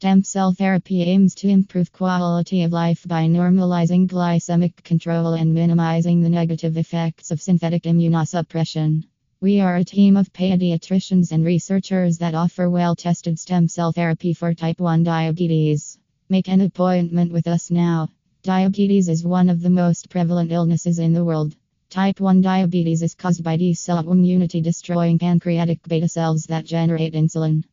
Stem cell therapy aims to improve quality of life by normalizing glycemic control and minimizing the negative effects of synthetic immunosuppression. We are a team of pediatricians and researchers that offer well tested stem cell therapy for type 1 diabetes. Make an appointment with us now. Diabetes is one of the most prevalent illnesses in the world. Type 1 diabetes is caused by T cell immunity destroying pancreatic beta cells that generate insulin.